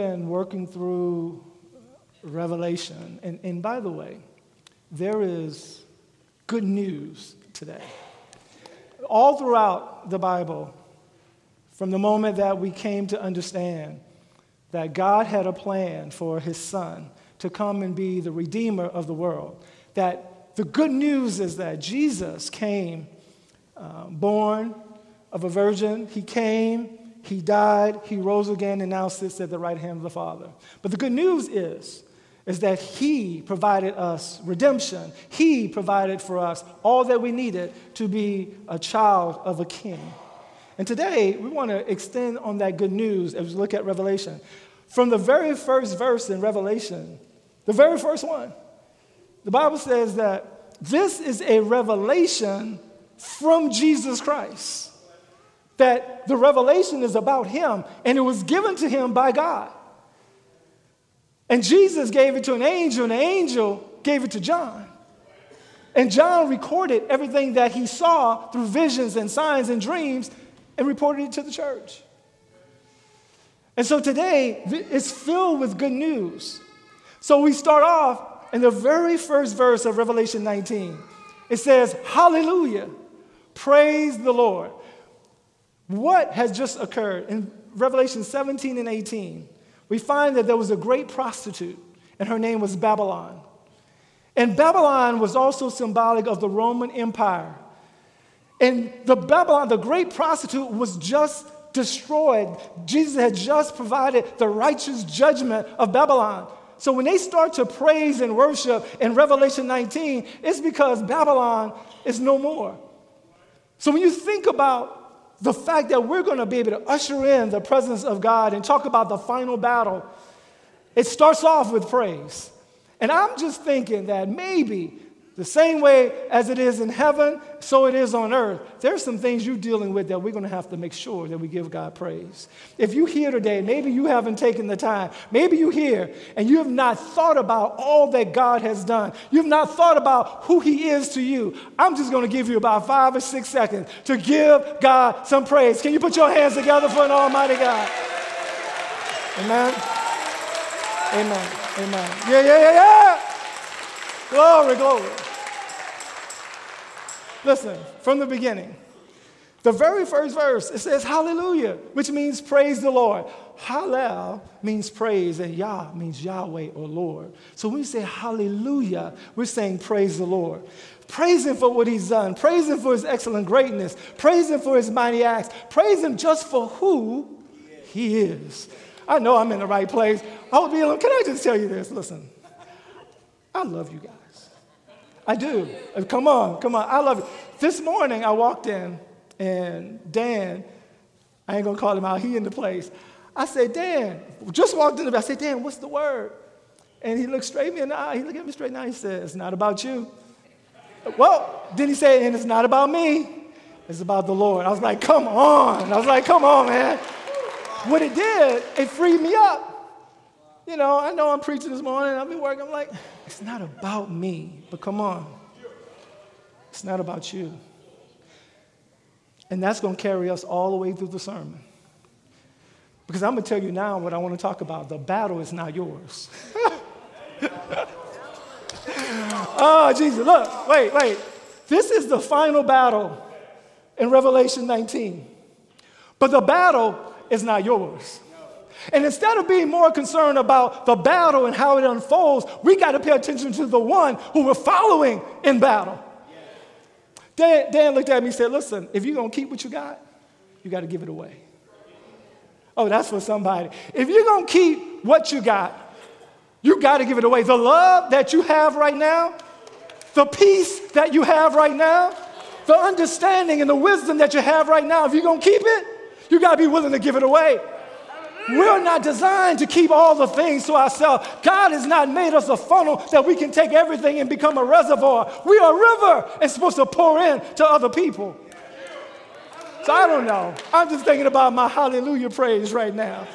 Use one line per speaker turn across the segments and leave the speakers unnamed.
Been working through Revelation. And, and by the way, there is good news today. All throughout the Bible, from the moment that we came to understand that God had a plan for his son to come and be the redeemer of the world, that the good news is that Jesus came uh, born of a virgin, he came he died, he rose again, and now sits at the right hand of the Father. But the good news is, is that he provided us redemption. He provided for us all that we needed to be a child of a king. And today, we want to extend on that good news as we look at Revelation. From the very first verse in Revelation, the very first one, the Bible says that this is a revelation from Jesus Christ that the revelation is about him and it was given to him by God. And Jesus gave it to an angel, and the angel gave it to John. And John recorded everything that he saw through visions and signs and dreams and reported it to the church. And so today, it's filled with good news. So we start off in the very first verse of Revelation 19. It says, Hallelujah, praise the Lord. What has just occurred? In Revelation 17 and 18, we find that there was a great prostitute, and her name was Babylon. And Babylon was also symbolic of the Roman Empire. And the Babylon, the great prostitute, was just destroyed. Jesus had just provided the righteous judgment of Babylon. So when they start to praise and worship in Revelation 19, it's because Babylon is no more. So when you think about the fact that we're going to be able to usher in the presence of God and talk about the final battle, it starts off with praise. And I'm just thinking that maybe the same way as it is in heaven, so it is on earth. There's some things you're dealing with that we're going to have to make sure that we give God praise. If you here today, maybe you haven't taken the time, maybe you here and you have not thought about all that God has done. You've not thought about who He is to you. I'm just going to give you about five or six seconds to give God some praise. Can you put your hands together for an Almighty God? Amen. Amen. Amen. Yeah, yeah, yeah, yeah. Glory, glory. Listen, from the beginning, the very first verse, it says hallelujah, which means praise the Lord. Hallel means praise, and Yah means Yahweh or Lord. So when we say hallelujah, we're saying praise the Lord. Praise him for what he's done. Praise him for his excellent greatness. Praise him for his mighty acts. Praise him just for who he is. I know I'm in the right place. I would be, can I just tell you this? Listen, I love you guys. I do. Uh, come on, come on. I love it. This morning I walked in and Dan, I ain't gonna call him out, he in the place. I said, Dan, just walked in the I said, Dan, what's the word? And he looked straight me in the eye. He looked at me straight eye. He said, It's not about you. Well, then he said, And it's not about me. It's about the Lord. I was like, Come on. I was like, Come on, man. What it did, it freed me up. You know, I know I'm preaching this morning. I've been working. I'm like, it's not about me, but come on. It's not about you. And that's going to carry us all the way through the sermon. Because I'm going to tell you now what I want to talk about. The battle is not yours. oh, Jesus, look, wait, wait. This is the final battle in Revelation 19. But the battle is not yours. And instead of being more concerned about the battle and how it unfolds, we got to pay attention to the one who we're following in battle. Dan, Dan looked at me and said, Listen, if you're going to keep what you got, you got to give it away. Oh, that's for somebody. If you're going to keep what you got, You got to give it away. The love that you have right now, the peace that you have right now, the understanding and the wisdom that you have right now, if you're going to keep it, you got to be willing to give it away. We're not designed to keep all the things to ourselves. God has not made us a funnel that we can take everything and become a reservoir. We are a river and supposed to pour in to other people. So I don't know. I'm just thinking about my hallelujah praise right now.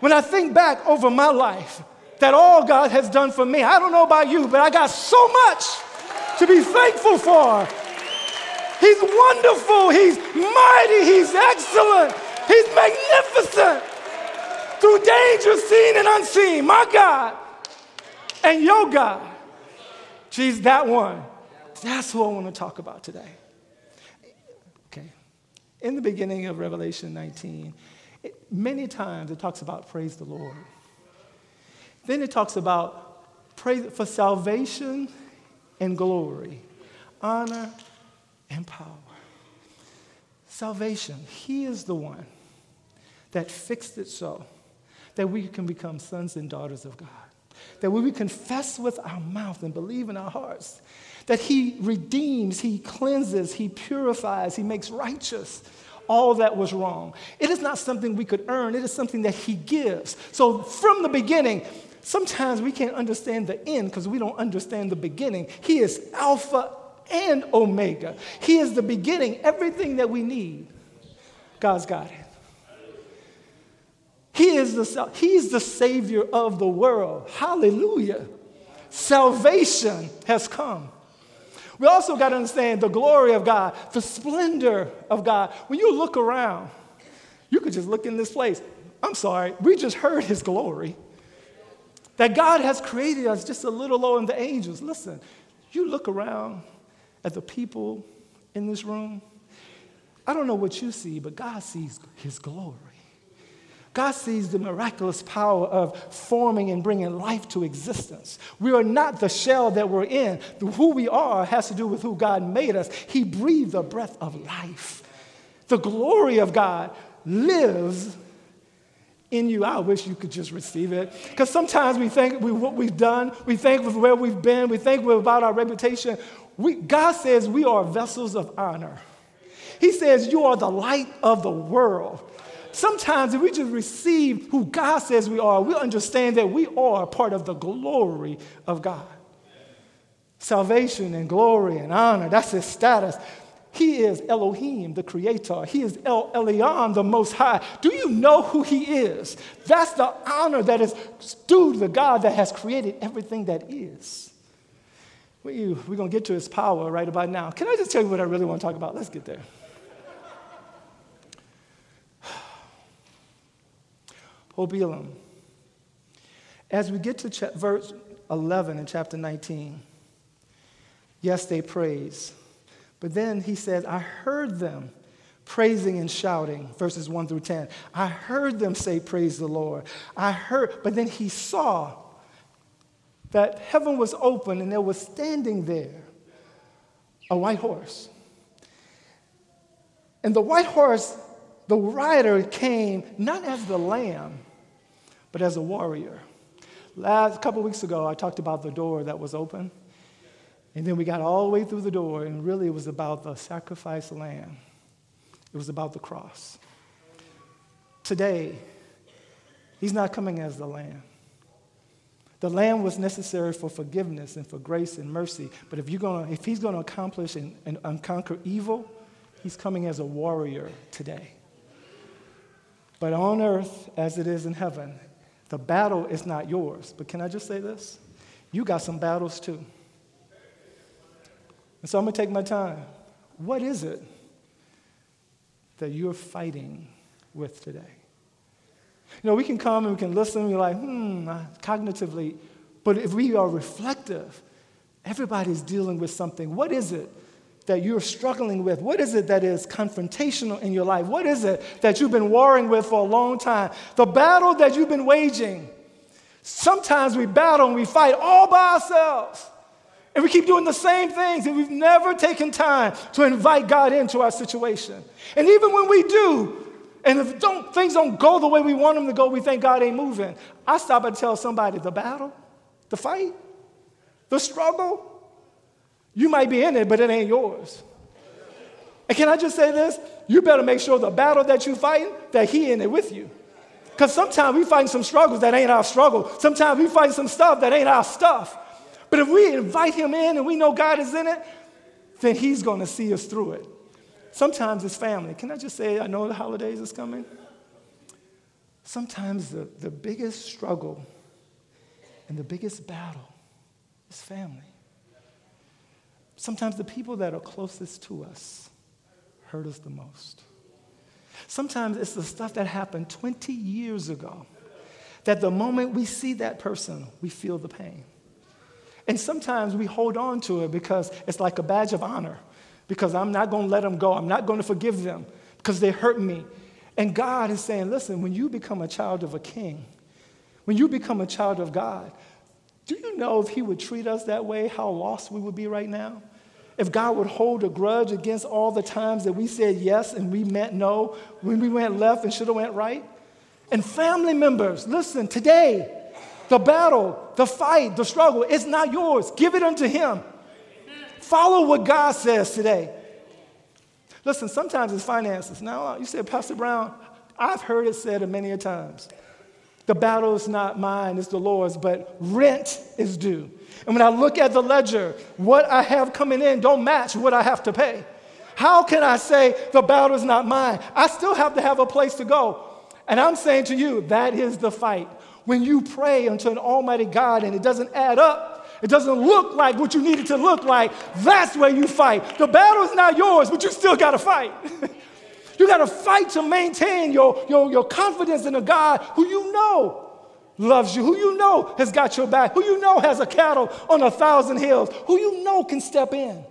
When I think back over my life, that all God has done for me, I don't know about you, but I got so much to be thankful for. He's wonderful. He's mighty. He's excellent. He's magnificent through danger seen and unseen. My God and your God. She's that one. That's who I want to talk about today. Okay. In the beginning of Revelation 19, it, many times it talks about praise the Lord. Then it talks about praise for salvation and glory, honor and power. Salvation, He is the one that fixed it so that we can become sons and daughters of God. That when we confess with our mouth and believe in our hearts, that He redeems, He cleanses, He purifies, He makes righteous all that was wrong. It is not something we could earn, it is something that He gives. So from the beginning, sometimes we can't understand the end because we don't understand the beginning. He is Alpha and Omega, He is the beginning, everything that we need. God's got it. He is the, he's the Savior of the world. Hallelujah. Salvation has come. We also got to understand the glory of God, the splendor of God. When you look around, you could just look in this place. I'm sorry, we just heard His glory. That God has created us just a little lower than the angels. Listen, you look around at the people in this room. I don't know what you see, but God sees His glory. God sees the miraculous power of forming and bringing life to existence. We are not the shell that we're in. Who we are has to do with who God made us. He breathed the breath of life. The glory of God lives in you. I wish you could just receive it. Because sometimes we think we, what we've done, we think with where we've been, we think about our reputation. We, God says we are vessels of honor. He says you are the light of the world. Sometimes if we just receive who God says we are, we understand that we are part of the glory of God. Salvation and glory and honor, that's his status. He is Elohim, the creator. He is El Elyon, the most high. Do you know who he is? That's the honor that is due to the God that has created everything that is. We, we're going to get to his power right about now. Can I just tell you what I really want to talk about? Let's get there. Hobilim. As we get to verse 11 in chapter 19, yes, they praise. But then he says, I heard them praising and shouting, verses 1 through 10. I heard them say, Praise the Lord. I heard, but then he saw that heaven was open and there was standing there a white horse. And the white horse, the rider came not as the lamb, but as a warrior. Last couple weeks ago, I talked about the door that was open. And then we got all the way through the door, and really it was about the sacrifice lamb. It was about the cross. Today, he's not coming as the lamb. The lamb was necessary for forgiveness and for grace and mercy. But if, you're gonna, if he's going to accomplish and, and conquer evil, he's coming as a warrior today. But on earth, as it is in heaven, the battle is not yours. But can I just say this? You got some battles too. And so I'm going to take my time. What is it that you're fighting with today? You know, we can come and we can listen and we're like, hmm, cognitively. But if we are reflective, everybody's dealing with something. What is it that you're struggling with? What is it that is confrontational in your life? What is it that you've been warring with for a long time? The battle that you've been waging. Sometimes we battle and we fight all by ourselves. And we keep doing the same things, and we've never taken time to invite God into our situation. And even when we do, And if don't, things don't go the way we want them to go, we think God ain't moving. I stop and tell somebody the battle, the fight, the struggle, you might be in it, but it ain't yours. And can I just say this? You better make sure the battle that you fighting, that he in it with you. Because sometimes we fight some struggles that ain't our struggle. Sometimes we fight some stuff that ain't our stuff. But if we invite him in and we know God is in it, then he's going to see us through it. Sometimes it's family. Can I just say, I know the holidays is coming. Sometimes the, the biggest struggle and the biggest battle is family. Sometimes the people that are closest to us hurt us the most. Sometimes it's the stuff that happened 20 years ago that the moment we see that person, we feel the pain. And sometimes we hold on to it because it's like a badge of honor, because I'm not going to let them go. I'm not going to forgive them because they hurt me. And God is saying, listen, when you become a child of a king, when you become a child of God, do you know if He would treat us that way, how lost we would be right now? If God would hold a grudge against all the times that we said yes and we meant no, when we went left and should have went right? And family members, listen, today, the battle, the fight, the struggle, it's not yours. Give it unto Him. Follow what God says today. Listen, sometimes it's finances. Now, you said, Pastor Brown, I've heard it said many a times. The battle is not mine, it's the Lord's, but rent is due. And when I look at the ledger, what I have coming in don't match what I have to pay. How can I say the battle is not mine? I still have to have a place to go. And I'm saying to you, that is the fight. When you pray unto an almighty God and it doesn't add up, it doesn't look like what you need it to look like, that's where you fight. The battle is not yours, but you still got to fight. You got to fight to maintain your, your, your confidence in a God who you know loves you, who you know has got your back, who you know has a cattle on a thousand hills, who you know can step in.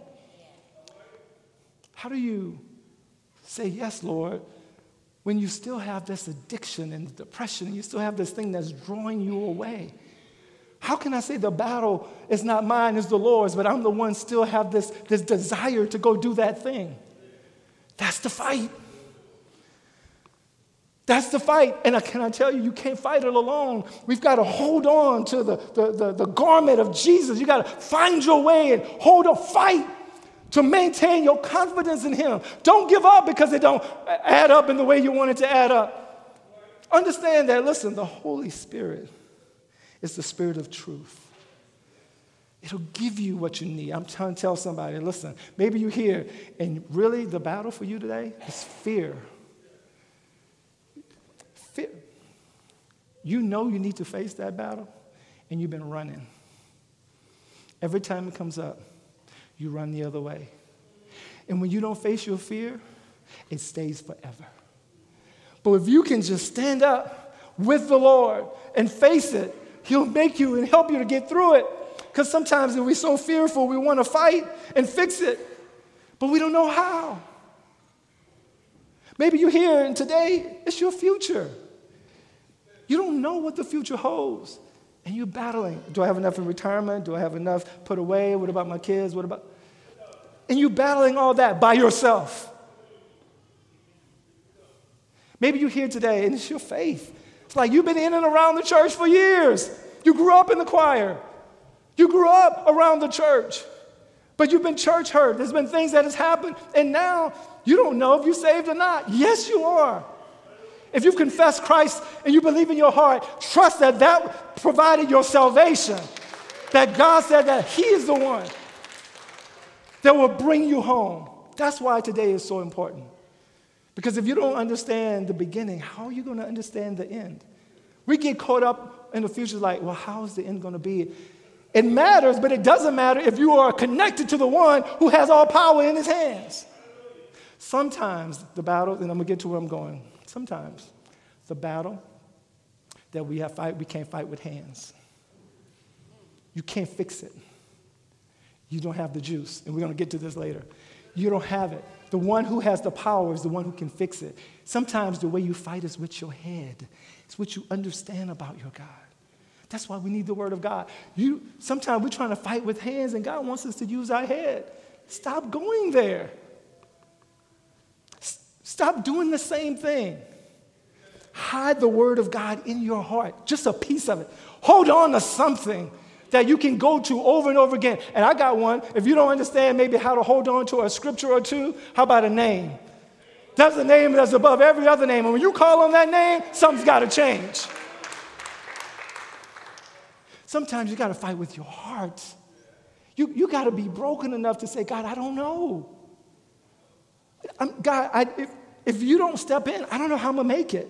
How do you say, Yes, Lord, when you still have this addiction and depression, and you still have this thing that's drawing you away? How can I say the battle is not mine, it's the Lord's, but I'm the one still have this, this desire to go do that thing? That's the fight. That's the fight. And I, can I tell you, you can't fight it alone. We've got to hold on to the, the, the, the garment of Jesus. You got to find your way and hold a fight to maintain your confidence in Him. Don't give up because it don't add up in the way you want it to add up. Understand that, listen, the Holy Spirit is the Spirit of truth. It'll give you what you need. I'm trying to tell somebody, listen, maybe you're here and really the battle for you today is fear. Fear. You know you need to face that battle, and you've been running. Every time it comes up, you run the other way. And when you don't face your fear, it stays forever. But if you can just stand up with the Lord and face it, He'll make you and help you to get through it. Because sometimes we're so fearful, we want to fight and fix it, but we don't know how. Maybe you're here and today it's your future. You don't know what the future holds. And you're battling. Do I have enough in retirement? Do I have enough put away? What about my kids? What about. And you're battling all that by yourself. Maybe you're here today and it's your faith. It's like you've been in and around the church for years. You grew up in the choir. You grew up around the church. But you've been church hurt. There's been things that has happened. And now you don't know if you're saved or not. Yes, you are. If you've confessed Christ and you believe in your heart, trust that that provided your salvation. That God said that He is the one that will bring you home. That's why today is so important. Because if you don't understand the beginning, how are you going to understand the end? We get caught up in the future like, well, how is the end going to be? It matters, but it doesn't matter if you are connected to the one who has all power in his hands. Sometimes the battle, and I'm going to get to where I'm going. Sometimes the battle that we have fight, we can't fight with hands. You can't fix it. You don't have the juice, and we're going to get to this later. You don't have it. The one who has the power is the one who can fix it. Sometimes the way you fight is with your head. It's what you understand about your God. That's why we need the word of God. You sometimes we're trying to fight with hands, and God wants us to use our head. Stop going there. Stop doing the same thing. Hide the word of God in your heart, just a piece of it. Hold on to something that you can go to over and over again. And I got one. If you don't understand maybe how to hold on to a scripture or two, how about a name? That's a name that's above every other name. And when you call on that name, something's got to change. Sometimes you got to fight with your heart. You, you got to be broken enough to say, God, I don't know. I'm, God, I, if, if you don't step in, I don't know how I'm going to make it.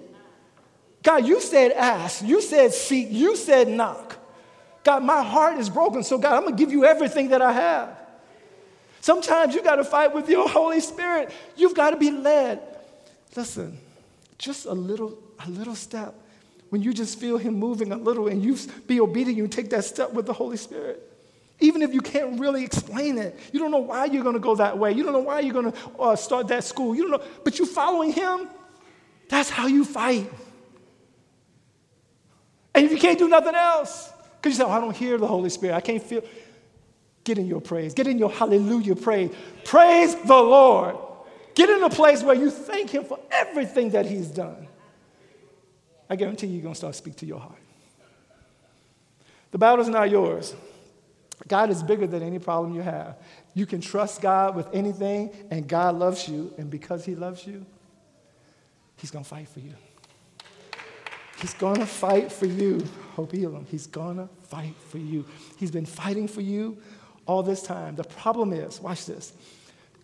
God, you said ask, you said seek, you said knock. God, my heart is broken, so God, I'm gonna give you everything that I have. Sometimes you gotta fight with your Holy Spirit. You've gotta be led. Listen, just a little, a little step. When you just feel Him moving a little and you be obedient, you take that step with the Holy Spirit. Even if you can't really explain it, you don't know why you're going to go that way. You don't know why you're going to uh, start that school. You don't know, but you're following Him. That's how you fight. And if you can't do nothing else, because you say, oh, I don't hear the Holy Spirit, I can't feel, get in your praise, get in your hallelujah praise. Praise the Lord. Get in a place where you thank Him for everything that He's done. I guarantee you, you're going to start to speak to your heart. The battle's not yours. God is bigger than any problem you have. You can trust God with anything, and God loves you, and because He loves you, He's going to fight for you. He's gonna fight for you. Hope Elam. He's gonna fight for you. He's been fighting for you all this time. The problem is, watch this,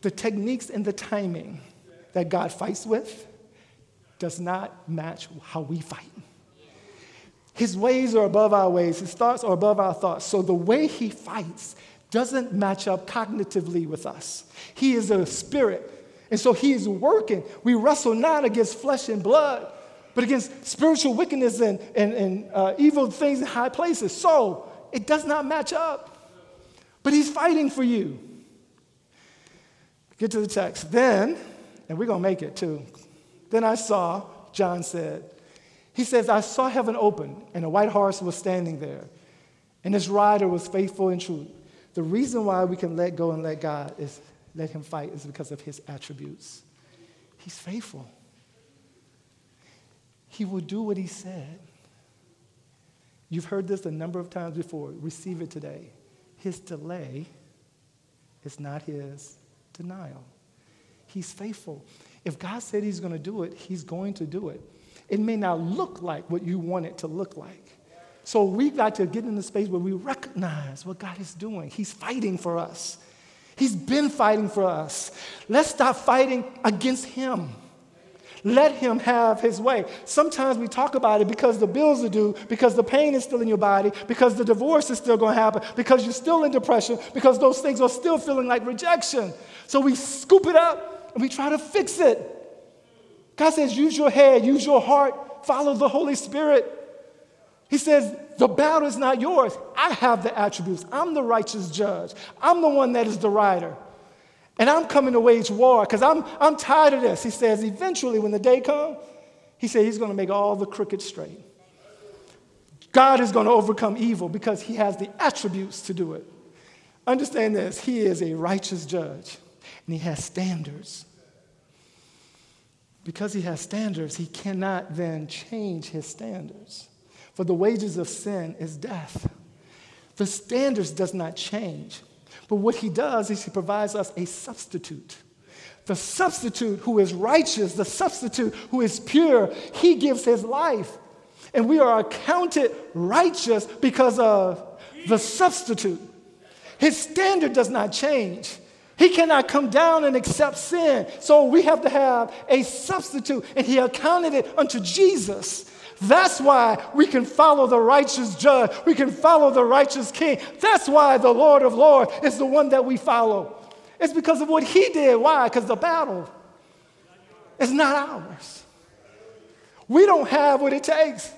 the techniques and the timing that God fights with does not match how we fight. His ways are above our ways, his thoughts are above our thoughts. So the way he fights doesn't match up cognitively with us. He is a spirit, and so he is working. We wrestle not against flesh and blood, but against spiritual wickedness and, and, and uh, evil things in high places. So it does not match up. But he's fighting for you. Get to the text. Then, and we're going to make it too. Then I saw, John said, he says, I saw heaven open, and a white horse was standing there, and his rider was faithful and true. The reason why we can let go and let God is let him fight is because of his attributes. He's faithful. He will do what he said. You've heard this a number of times before. Receive it today. His delay is not his denial. He's faithful. If God said he's going to do it, he's going to do it. It may not look like what you want it to look like. So we've got to get in the space where we recognize what God is doing. He's fighting for us. He's been fighting for us. Let's stop fighting against him. Let him have his way. Sometimes we talk about it because the bills are due, because the pain is still in your body, because the divorce is still going to happen, because you're still in depression, because those things are still feeling like rejection. So we scoop it up and we try to fix it. God says, use your head, use your heart, follow the Holy Spirit. He says, the battle is not yours. I have the attributes. I'm the righteous judge. I'm the one that is the rider. And I'm coming to wage war because I'm, I'm tired of this. He says, eventually, when the day comes, he said he's going to make all the crooked straight. God is going to overcome evil because he has the attributes to do it. Understand this he is a righteous judge and he has standards. Because he has standards, he cannot then change his standards. For the wages of sin is death. The standards does not change. But what he does is he provides us a substitute. The substitute who is righteous, the substitute who is pure, he gives his life. And we are accounted righteous because of the substitute. His standard does not change. He cannot come down and accept sin. So we have to have a substitute, and he accounted it unto Jesus. That's why we can follow the righteous judge. We can follow the righteous king. That's why the Lord of Lords is the one that we follow. It's because of what he did. Why? Because the battle is not ours. We don't have what it takes.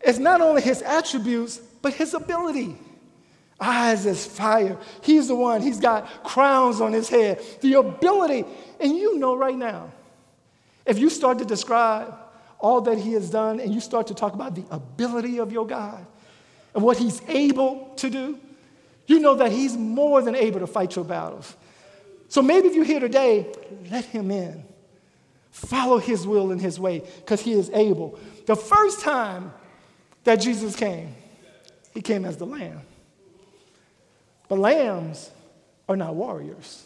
It's not only his attributes, but his ability. Eyes as fire. He's the one, he's got crowns on his head. The ability, and you know right now, if you start to describe all that He has done, and you start to talk about the ability of your God and what He's able to do, you know that He's more than able to fight your battles. So maybe if you're here today, let Him in. Follow his will and his way because he is able. The first time that Jesus came, he came as the lamb. But lambs are not warriors.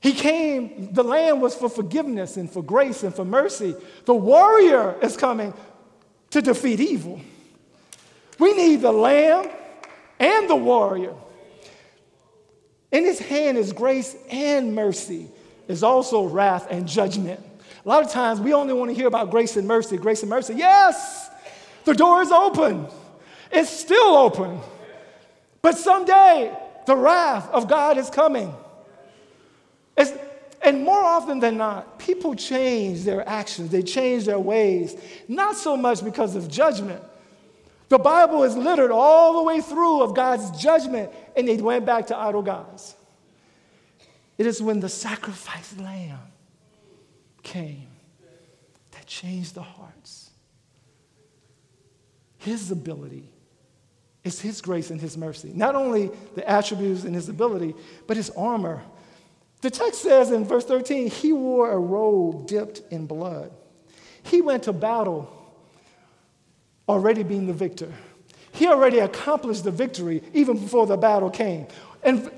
He came, the lamb was for forgiveness and for grace and for mercy. The warrior is coming to defeat evil. We need the lamb and the warrior. In his hand is grace and mercy, is also wrath and judgment. A lot of times we only want to hear about grace and mercy, grace and mercy. Yes, the door is open, it's still open. But someday the wrath of God is coming. It's, and more often than not, people change their actions, they change their ways, not so much because of judgment. The Bible is littered all the way through of God's judgment, and they went back to idol gods. It is when the sacrificed lamb came that changed the hearts. His ability is His grace and His mercy. Not only the attributes and His ability, but His armor. The text says in verse 13, He wore a robe dipped in blood. He went to battle already being the victor. He already accomplished the victory even before the battle came. And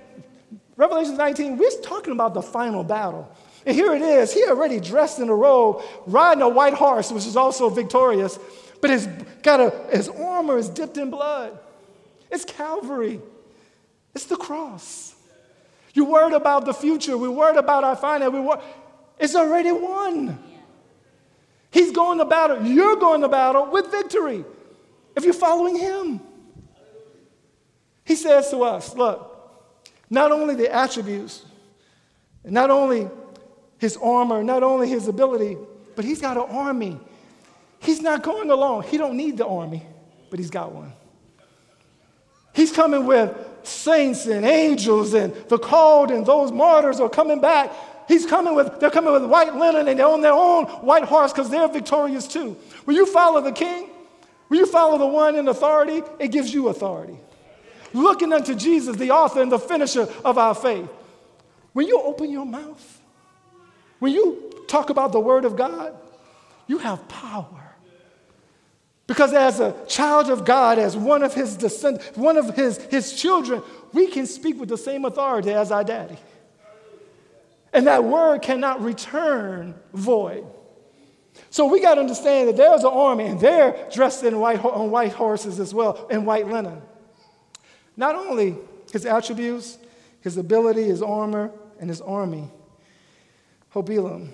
Revelation 19, we're talking about the final battle. And here it is. He already dressed in a robe, riding a white horse, which is also victorious, but his, got a, his armor is dipped in blood. It's Calvary, it's the cross. You're worried about the future. We're worried about our finance. We wor- it's already won. He's going to battle. You're going to battle with victory if you're following him. He says to us, look, not only the attributes, not only his armor, not only his ability, but he's got an army. He's not going alone. He don't need the army, but he's got one. He's coming with saints and angels and the called and those martyrs are coming back. He's coming with, they're coming with white linen and they're on their own white horse because they're victorious too. Will you follow the king, Will you follow the one in authority, it gives you authority. Looking unto Jesus, the author and the finisher of our faith. When you open your mouth, when you talk about the word of God, you have power. Because as a child of God, as one of his descendants, one of his, his children, we can speak with the same authority as our daddy. And that word cannot return void. So we got to understand that there's an army, and they're dressed in white, on white horses as well, in white linen. Not only his attributes, his ability, his armor, and his army, Hobilim,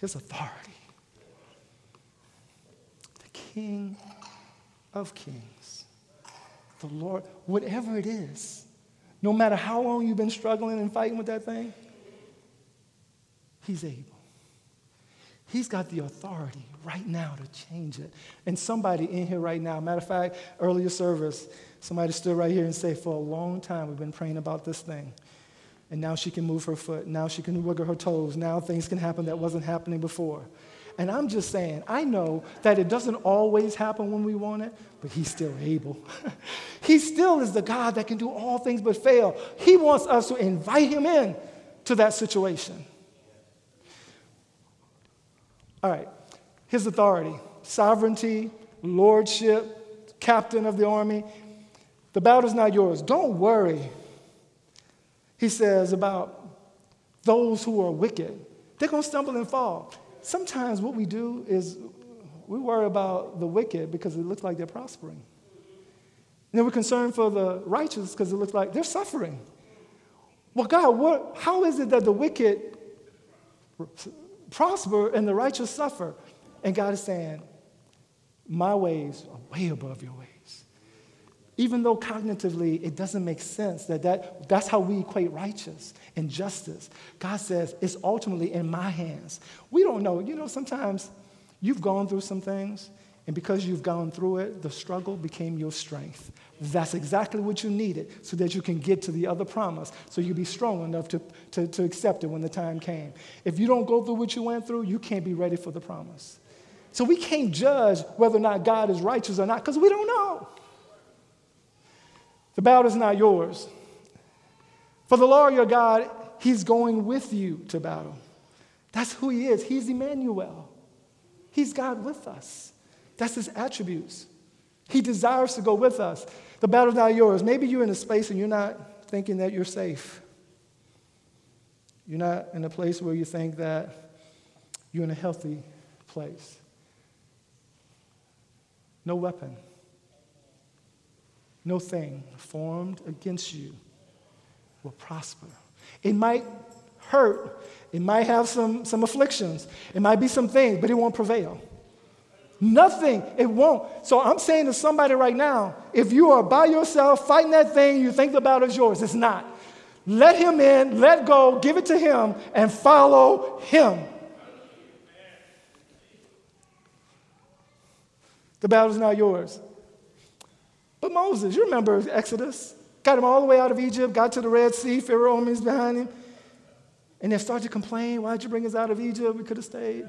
his authority. King of kings, the Lord, whatever it is, no matter how long you've been struggling and fighting with that thing, He's able. He's got the authority right now to change it. And somebody in here right now, matter of fact, earlier service, somebody stood right here and said, For a long time, we've been praying about this thing. And now she can move her foot. Now she can wiggle her toes. Now things can happen that wasn't happening before. And I'm just saying, I know that it doesn't always happen when we want it, but He's still able. he still is the God that can do all things but fail. He wants us to invite Him in to that situation. All right, His authority, sovereignty, lordship, captain of the army. The battle's not yours. Don't worry. He says about those who are wicked. They're going to stumble and fall sometimes what we do is we worry about the wicked because it looks like they're prospering. And then we're concerned for the righteous because it looks like they're suffering. Well, God, what, how is it that the wicked prosper and the righteous suffer? And God is saying, My ways are way above your ways. Even though cognitively it doesn't make sense that, that that's how we equate righteous and justice, God says it's ultimately in my hands. We don't know. You know, sometimes you've gone through some things, and because you've gone through it, the struggle became your strength. That's exactly what you needed so that you can get to the other promise, so you'll be strong enough to, to, to accept it when the time came. If you don't go through what you went through, you can't be ready for the promise. So we can't judge whether or not God is righteous or not because we don't know. The battle is not yours. For the Lord your God, He's going with you to battle. That's who He is. He's Emmanuel. He's God with us. That's His attributes. He desires to go with us. The battle's not yours. Maybe you're in a space and you're not thinking that you're safe. You're not in a place where you think that you're in a healthy place. No weapon, no thing formed against you will prosper. It might hurt, it might have some, some afflictions, it might be some things, but it won't prevail. Nothing, it won't. So I'm saying to somebody right now if you are by yourself fighting that thing you think battle is yours, it's not. Let him in, let go, give it to him, and follow him. The battle is not yours. But Moses, you remember Exodus? Got him all the way out of Egypt, got to the Red Sea, Pharaoh armies behind him. And they started to complain, why'd you bring us out of Egypt? We could have stayed.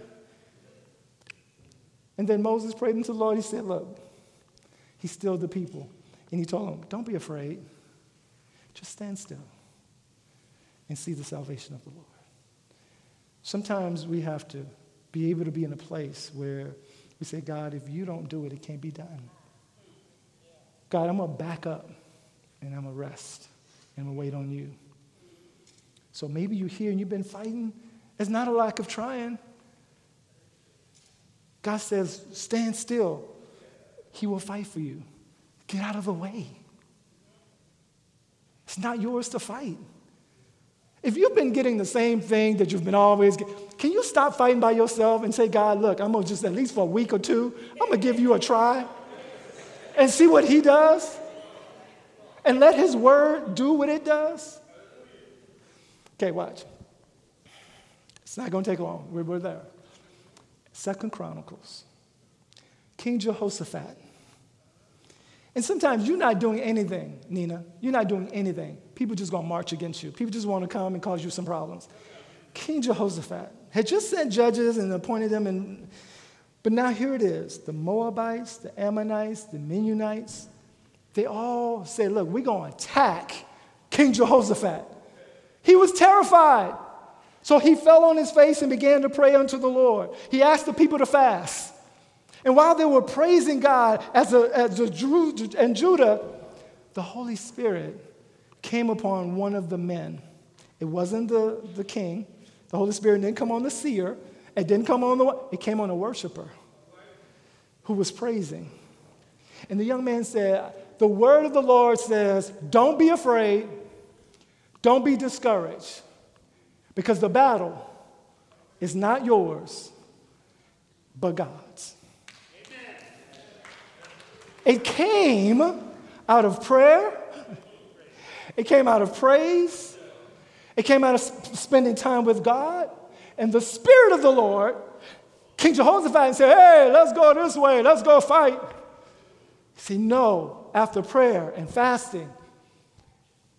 And then Moses prayed unto the Lord. He said, Look, he stilled the people. And he told them, Don't be afraid. Just stand still and see the salvation of the Lord. Sometimes we have to be able to be in a place where we say, God, if you don't do it, it can't be done. God, I'm going to back up and I'm going to rest and I'm going to wait on you. So maybe you're here and you've been fighting. It's not a lack of trying. God says, stand still. He will fight for you. Get out of the way. It's not yours to fight. If you've been getting the same thing that you've been always getting, can you stop fighting by yourself and say, God, look, I'm going to just at least for a week or two, I'm going to give you a try and see what He does? And let His word do what it does? Okay, watch. It's not going to take long. We're, we're there. Second Chronicles. King Jehoshaphat. And sometimes you're not doing anything, Nina. You're not doing anything. People just gonna march against you. People just want to come and cause you some problems. King Jehoshaphat had just sent judges and appointed them, and but now here it is: the Moabites, the Ammonites, the Meunites. They all say, "Look, we're gonna attack King Jehoshaphat." He was terrified. So he fell on his face and began to pray unto the Lord. He asked the people to fast. And while they were praising God as a, as a Jew and Judah, the Holy Spirit came upon one of the men. It wasn't the, the king. The Holy Spirit didn't come on the seer. It didn't come on the, it came on a worshiper who was praising. And the young man said, The word of the Lord says, Don't be afraid, don't be discouraged, because the battle is not yours, but God's. Amen. It came out of prayer, it came out of praise, it came out of spending time with God, and the Spirit of the Lord, King Jehoshaphat, said, Hey, let's go this way, let's go fight. See, no, after prayer and fasting,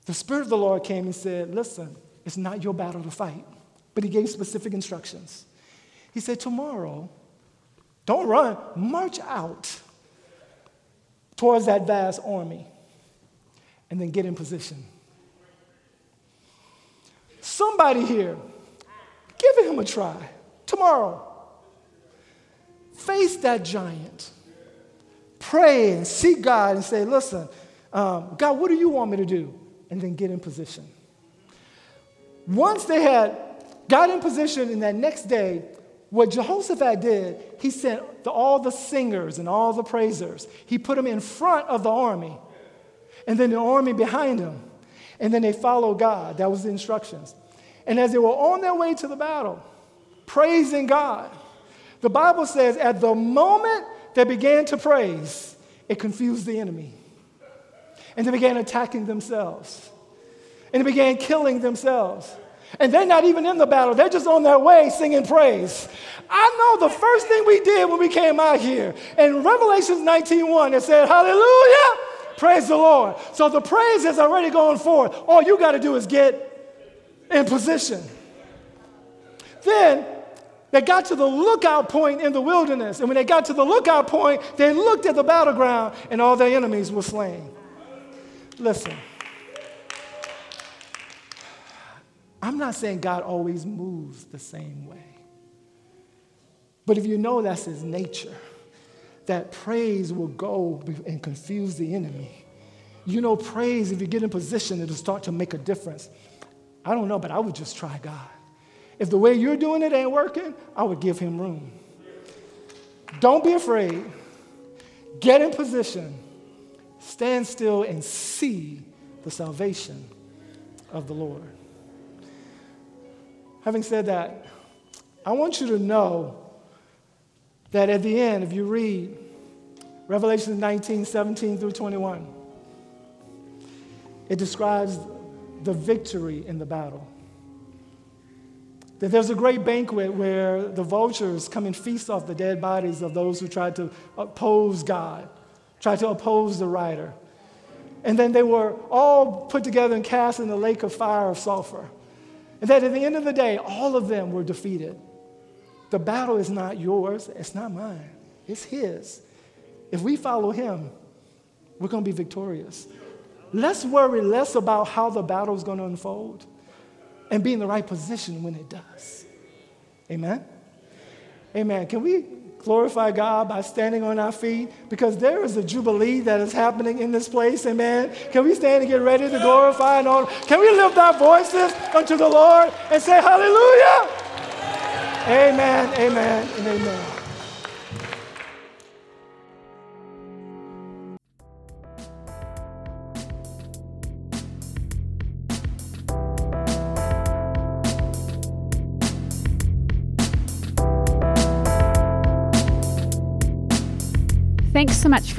the Spirit of the Lord came and said, Listen, it's not your battle to fight. But he gave specific instructions. He said, Tomorrow, don't run, march out towards that vast army and then get in position. Somebody here, give him a try tomorrow. Face that giant. Pray and seek God and say, Listen, um, God, what do you want me to do? And then get in position. Once they had got in position in that next day, what Jehoshaphat did, he sent the, all the singers and all the praisers, he put them in front of the army, and then the army behind him. And then they followed God. That was the instructions. And as they were on their way to the battle, praising God, the Bible says at the moment they began to praise, it confused the enemy. And they began attacking themselves. And they began killing themselves. And they're not even in the battle, they're just on their way singing praise. I know the first thing we did when we came out here in Revelations 19:1, it said, Hallelujah! Praise the Lord. So the praise is already going forth. All you got to do is get in position. Then they got to the lookout point in the wilderness. And when they got to the lookout point, they looked at the battleground and all their enemies were slain. Listen. I'm not saying God always moves the same way. But if you know that's his nature, that praise will go and confuse the enemy. You know, praise, if you get in position, it'll start to make a difference. I don't know, but I would just try God. If the way you're doing it ain't working, I would give him room. Don't be afraid. Get in position. Stand still and see the salvation of the Lord. Having said that, I want you to know that at the end, if you read Revelation 19 17 through 21, it describes the victory in the battle. That there's a great banquet where the vultures come and feast off the dead bodies of those who tried to oppose God, tried to oppose the rider. And then they were all put together and cast in the lake of fire of sulfur. And that at the end of the day, all of them were defeated. The battle is not yours, it's not mine, it's His. If we follow Him, we're going to be victorious. Let's worry less about how the battle is going to unfold and be in the right position when it does. Amen? Amen. Can we glorify God by standing on our feet? Because there is a jubilee that is happening in this place. Amen. Can we stand and get ready to glorify and honor? Can we lift our voices unto the Lord and say hallelujah? Amen, amen, and amen.